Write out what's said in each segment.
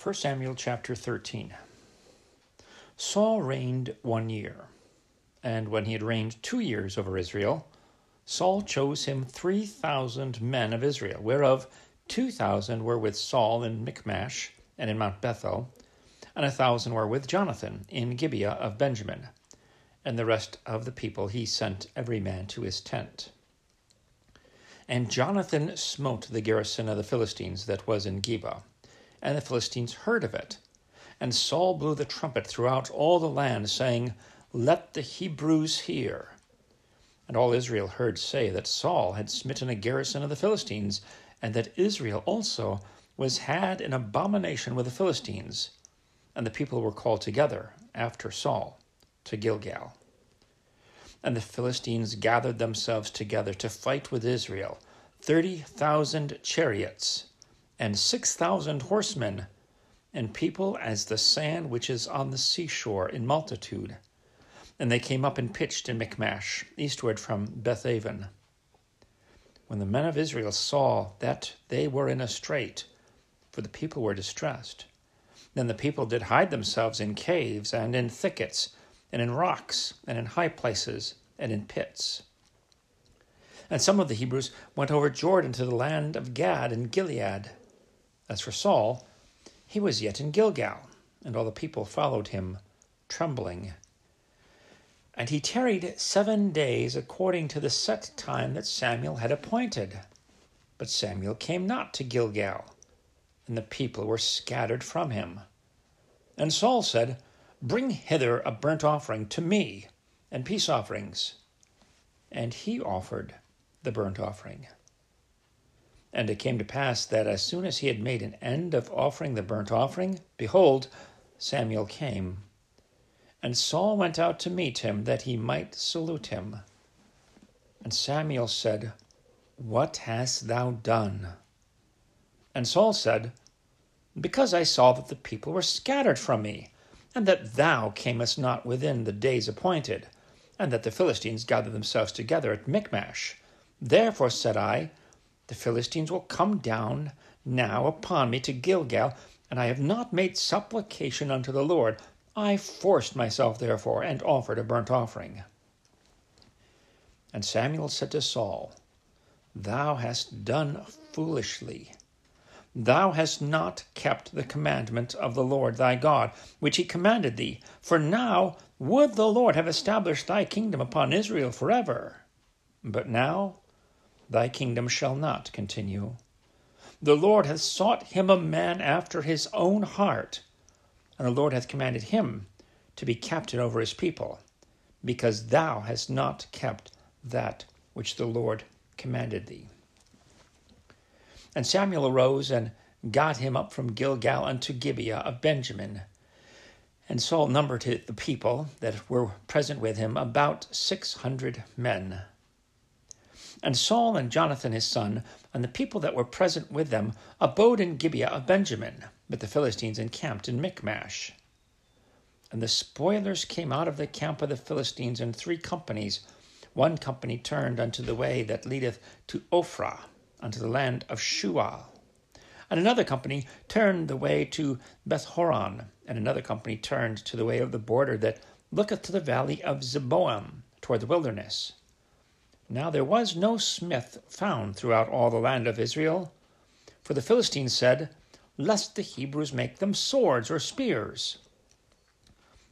1 Samuel chapter 13. Saul reigned one year, and when he had reigned two years over Israel, Saul chose him three thousand men of Israel, whereof two thousand were with Saul in Michmash and in Mount Bethel, and a thousand were with Jonathan in Gibeah of Benjamin, and the rest of the people he sent every man to his tent. And Jonathan smote the garrison of the Philistines that was in Geba and the Philistines heard of it. And Saul blew the trumpet throughout all the land, saying, Let the Hebrews hear. And all Israel heard say that Saul had smitten a garrison of the Philistines, and that Israel also was had in abomination with the Philistines. And the people were called together after Saul to Gilgal. And the Philistines gathered themselves together to fight with Israel, thirty thousand chariots and six thousand horsemen, and people as the sand which is on the seashore in multitude. And they came up and pitched in Michmash, eastward from Bethaven. When the men of Israel saw that they were in a strait, for the people were distressed, then the people did hide themselves in caves and in thickets, and in rocks, and in high places, and in pits. And some of the Hebrews went over Jordan to the land of Gad and Gilead as for Saul, he was yet in Gilgal, and all the people followed him, trembling. And he tarried seven days according to the set time that Samuel had appointed. But Samuel came not to Gilgal, and the people were scattered from him. And Saul said, Bring hither a burnt offering to me, and peace offerings. And he offered the burnt offering. And it came to pass that as soon as he had made an end of offering the burnt offering, behold, Samuel came. And Saul went out to meet him, that he might salute him. And Samuel said, What hast thou done? And Saul said, Because I saw that the people were scattered from me, and that thou camest not within the days appointed, and that the Philistines gathered themselves together at Michmash. Therefore said I, the Philistines will come down now upon me to Gilgal, and I have not made supplication unto the Lord. I forced myself, therefore, and offered a burnt offering. And Samuel said to Saul, Thou hast done foolishly. Thou hast not kept the commandment of the Lord thy God, which he commanded thee. For now would the Lord have established thy kingdom upon Israel forever. But now thy kingdom shall not continue. The Lord hath sought him a man after his own heart, and the Lord hath commanded him to be captain over his people, because thou hast not kept that which the Lord commanded thee. And Samuel arose and got him up from Gilgal unto Gibeah of Benjamin. And Saul numbered the people that were present with him about six hundred men. And Saul and Jonathan his son, and the people that were present with them, abode in Gibeah of Benjamin, but the Philistines encamped in Michmash. And the spoilers came out of the camp of the Philistines in three companies. One company turned unto the way that leadeth to Ophrah, unto the land of Shual. And another company turned the way to Bethhoron, and another company turned to the way of the border that looketh to the valley of Zeboim, toward the wilderness. Now there was no smith found throughout all the land of Israel. For the Philistines said, Lest the Hebrews make them swords or spears.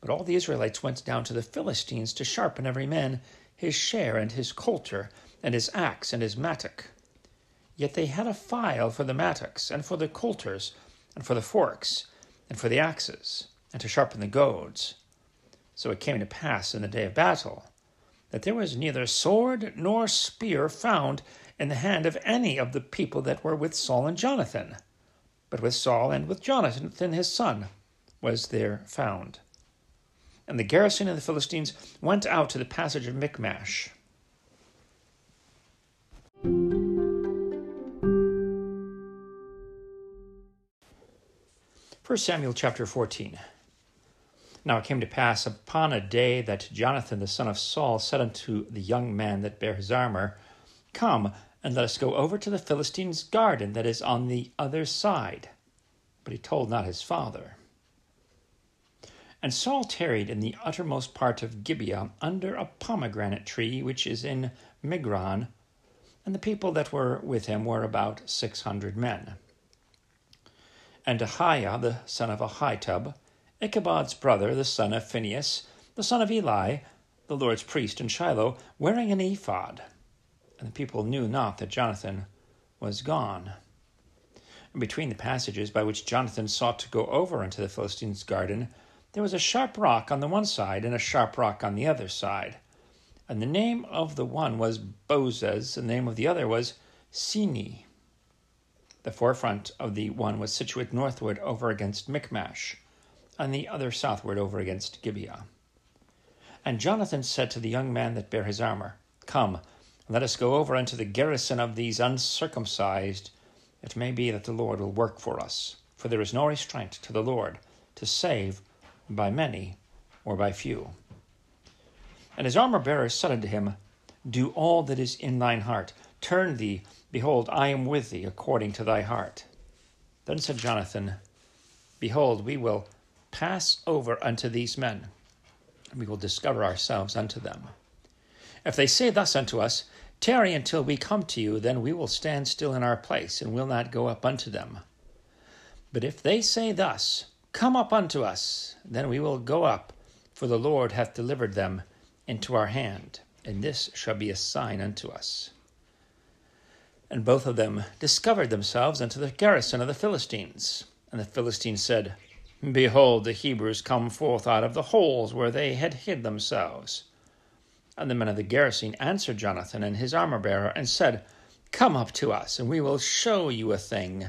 But all the Israelites went down to the Philistines to sharpen every man his share and his coulter, and his axe and his mattock. Yet they had a file for the mattocks, and for the coulters, and for the forks, and for the axes, and to sharpen the goads. So it came to pass in the day of battle that there was neither sword nor spear found in the hand of any of the people that were with Saul and Jonathan, but with Saul and with Jonathan his son was there found. And the garrison of the Philistines went out to the passage of Michmash. First Samuel chapter 14. Now it came to pass upon a day that Jonathan the son of Saul said unto the young man that bare his armor, Come, and let us go over to the Philistines' garden that is on the other side. but he told not his father. And Saul tarried in the uttermost part of Gibeah under a pomegranate tree which is in Migron, and the people that were with him were about six hundred men. And Ahiah the son of Ahitub, Ichabod's brother, the son of Phinehas, the son of Eli, the Lord's priest in Shiloh, wearing an ephod. And the people knew not that Jonathan was gone. And between the passages by which Jonathan sought to go over into the Philistines' garden, there was a sharp rock on the one side and a sharp rock on the other side. And the name of the one was Bozez, and the name of the other was Seneh. The forefront of the one was situate northward over against Michmash, and the other southward over against Gibeah. And Jonathan said to the young man that bare his armor, Come, let us go over unto the garrison of these uncircumcised. It may be that the Lord will work for us, for there is no restraint to the Lord to save by many or by few. And his armor bearer said unto him, Do all that is in thine heart. Turn thee, behold, I am with thee according to thy heart. Then said Jonathan, Behold, we will pass over unto these men, and we will discover ourselves unto them. If they say thus unto us, Tarry until we come to you, then we will stand still in our place, and will not go up unto them. But if they say thus, Come up unto us, then we will go up, for the Lord hath delivered them into our hand, and this shall be a sign unto us. And both of them discovered themselves unto the garrison of the Philistines. And the Philistines said, Behold, the Hebrews come forth out of the holes where they had hid themselves. And the men of the garrison answered Jonathan and his armor bearer, and said, Come up to us, and we will show you a thing.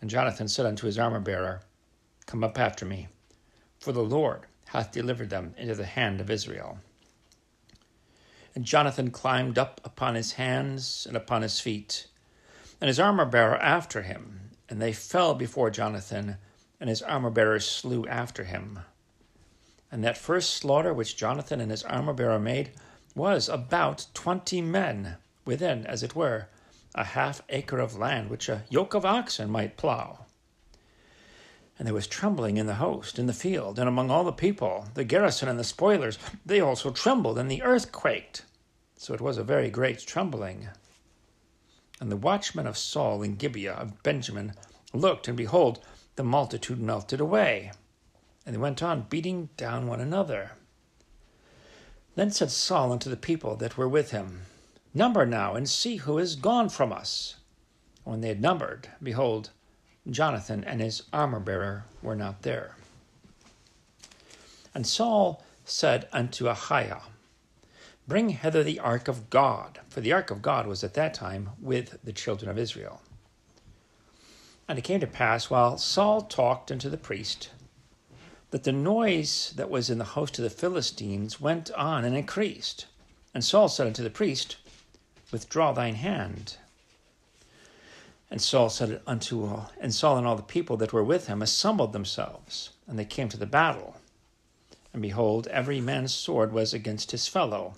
And Jonathan said unto his armor bearer, Come up after me, for the Lord hath delivered them into the hand of Israel. And Jonathan climbed up upon his hands and upon his feet, and his armor bearer after him, and they fell before Jonathan, and his armor bearers slew after him. And that first slaughter which Jonathan and his armor bearer made was about twenty men, within, as it were, a half acre of land which a yoke of oxen might plough. And there was trembling in the host, in the field, and among all the people, the garrison and the spoilers. They also trembled, and the earth quaked. So it was a very great trembling. And the watchmen of Saul in Gibeah of Benjamin looked, and behold, the multitude melted away. And they went on beating down one another. Then said Saul unto the people that were with him, Number now, and see who is gone from us. When they had numbered, behold, Jonathan and his armor bearer were not there. And Saul said unto Ahiah, Bring hither the ark of God, for the ark of God was at that time with the children of Israel. And it came to pass, while Saul talked unto the priest, that the noise that was in the host of the Philistines went on and increased. And Saul said unto the priest, Withdraw thine hand. And Saul said unto all, and Saul and all the people that were with him assembled themselves, and they came to the battle. And behold, every man's sword was against his fellow,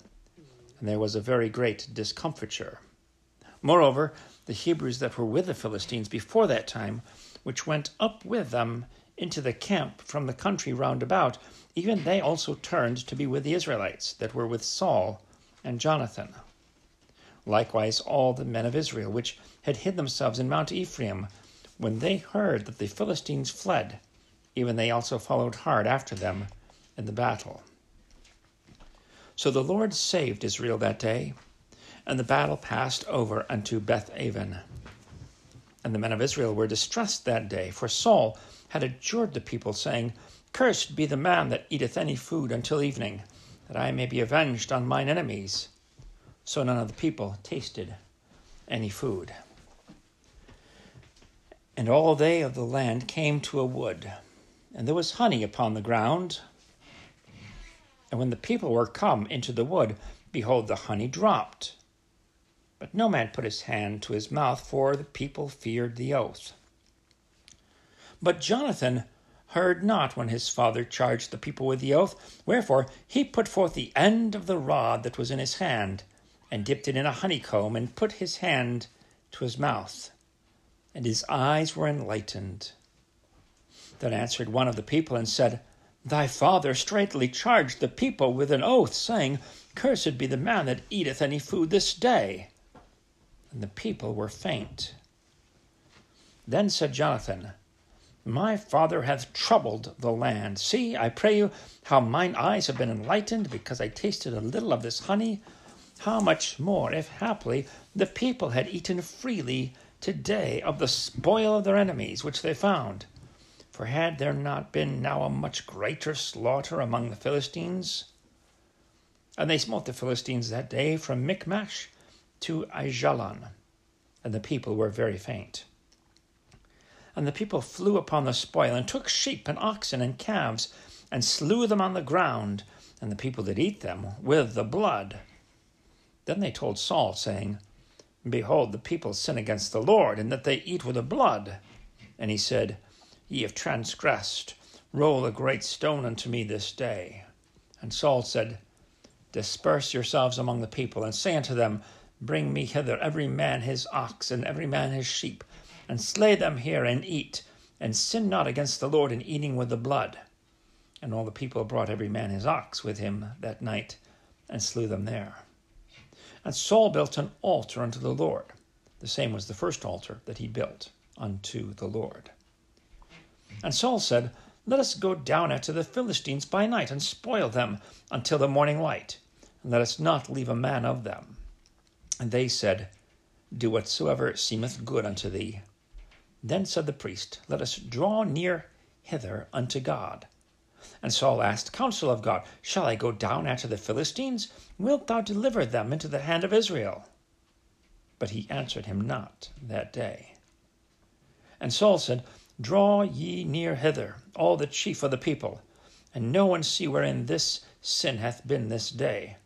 and there was a very great discomfiture. Moreover, the Hebrews that were with the Philistines before that time, which went up with them into the camp from the country round about, even they also turned to be with the Israelites that were with Saul and Jonathan. Likewise, all the men of Israel, which had hid themselves in Mount Ephraim, when they heard that the Philistines fled, even they also followed hard after them in the battle. So the Lord saved Israel that day, and the battle passed over unto Beth Aven. And the men of Israel were distressed that day, for Saul had adjured the people, saying, Cursed be the man that eateth any food until evening, that I may be avenged on mine enemies so none of the people tasted any food. And all they of the land came to a wood, and there was honey upon the ground. And when the people were come into the wood, behold, the honey dropped. But no man put his hand to his mouth, for the people feared the oath. But Jonathan heard not when his father charged the people with the oath. Wherefore he put forth the end of the rod that was in his hand, and dipped it in a honeycomb, and put his hand to his mouth. and his eyes were enlightened. Then answered one of the people and said, Thy father straitly charged the people with an oath, saying, Cursed be the man that eateth any food this day. And the people were faint. Then said Jonathan, My father hath troubled the land. See, I pray you, how mine eyes have been enlightened, because I tasted a little of this honey. How much more, if haply the people had eaten freely today of the spoil of their enemies which they found? For had there not been now a much greater slaughter among the Philistines? And they smote the Philistines that day from Michmash to Aijalon, and the people were very faint. And the people flew upon the spoil, and took sheep and oxen and calves, and slew them on the ground, and the people did eat them with the blood. Then they told Saul, saying, Behold, the people sin against the Lord, and that they eat with the blood. And he said, Ye have transgressed. Roll a great stone unto me this day. And Saul said, Disperse yourselves among the people, and say unto them, Bring me hither every man his ox, and every man his sheep, and slay them here, and eat, and sin not against the Lord in eating with the blood. And all the people brought every man his ox with him that night, and slew them there. And Saul built an altar unto the Lord. The same was the first altar that he built unto the Lord. And Saul said, Let us go down after the Philistines by night, and spoil them until the morning light, and let us not leave a man of them. And they said, Do whatsoever seemeth good unto thee. Then said the priest, Let us draw near hither unto God. And Saul asked counsel of God, Shall I go down after the Philistines? Wilt thou deliver them into the hand of Israel? But he answered him not that day. And Saul said, Draw ye near hither, all the chief of the people, and no one see wherein this sin hath been this day.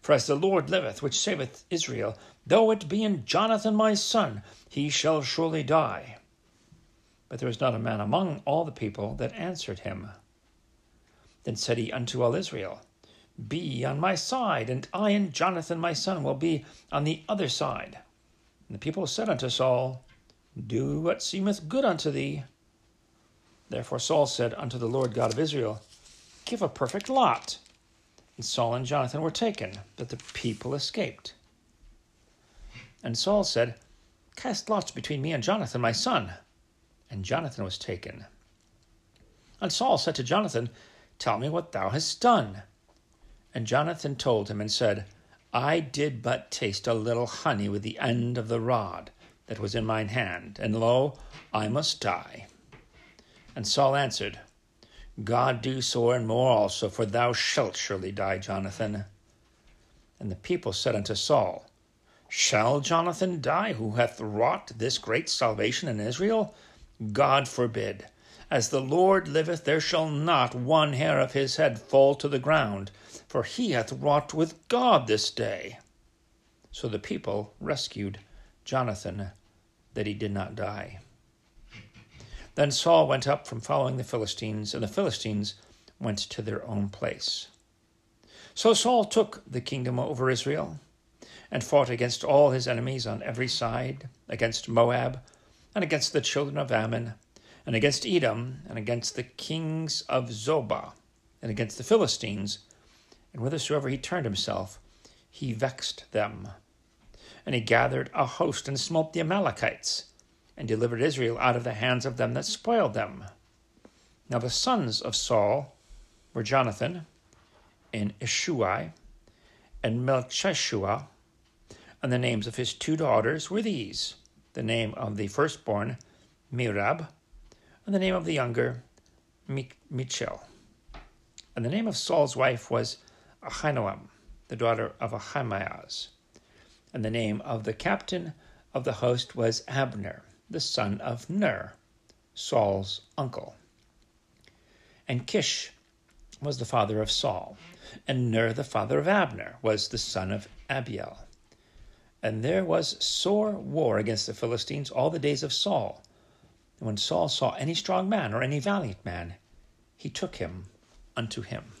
For as the Lord liveth, which saveth Israel, though it be in Jonathan my son, he shall surely die. But there was not a man among all the people that answered him. Then said he unto all Israel, Be on my side, and I and Jonathan my son will be on the other side. And the people said unto Saul, Do what seemeth good unto thee. Therefore Saul said unto the Lord God of Israel, Give a perfect lot. And Saul and Jonathan were taken, but the people escaped. And Saul said, Cast lots between me and Jonathan my son. And Jonathan was taken. And Saul said to Jonathan, Tell me what thou hast done. And Jonathan told him and said, I did but taste a little honey with the end of the rod that was in mine hand, and lo, I must die. And Saul answered, God do so and more also, for thou shalt surely die, Jonathan. And the people said unto Saul, Shall Jonathan die, who hath wrought this great salvation in Israel? God forbid. As the Lord liveth, there shall not one hair of his head fall to the ground, for he hath wrought with God this day. So the people rescued Jonathan, that he did not die. Then Saul went up from following the Philistines, and the Philistines went to their own place. So Saul took the kingdom over Israel, and fought against all his enemies on every side, against Moab, and against the children of Ammon and against Edom, and against the kings of Zobah, and against the Philistines, and whithersoever he turned himself, he vexed them. And he gathered a host and smote the Amalekites, and delivered Israel out of the hands of them that spoiled them. Now the sons of Saul were Jonathan, and Ishui, and Melchishua, and the names of his two daughters were these the name of the firstborn, Merab, and the name of the younger, Michal. And the name of Saul's wife was Ahinoam, the daughter of Ahimaaz. And the name of the captain of the host was Abner, the son of Ner, Saul's uncle. And Kish was the father of Saul, and Ner, the father of Abner, was the son of Abiel. And there was sore war against the Philistines all the days of Saul and when Saul saw any strong man or any valiant man, he took him unto him.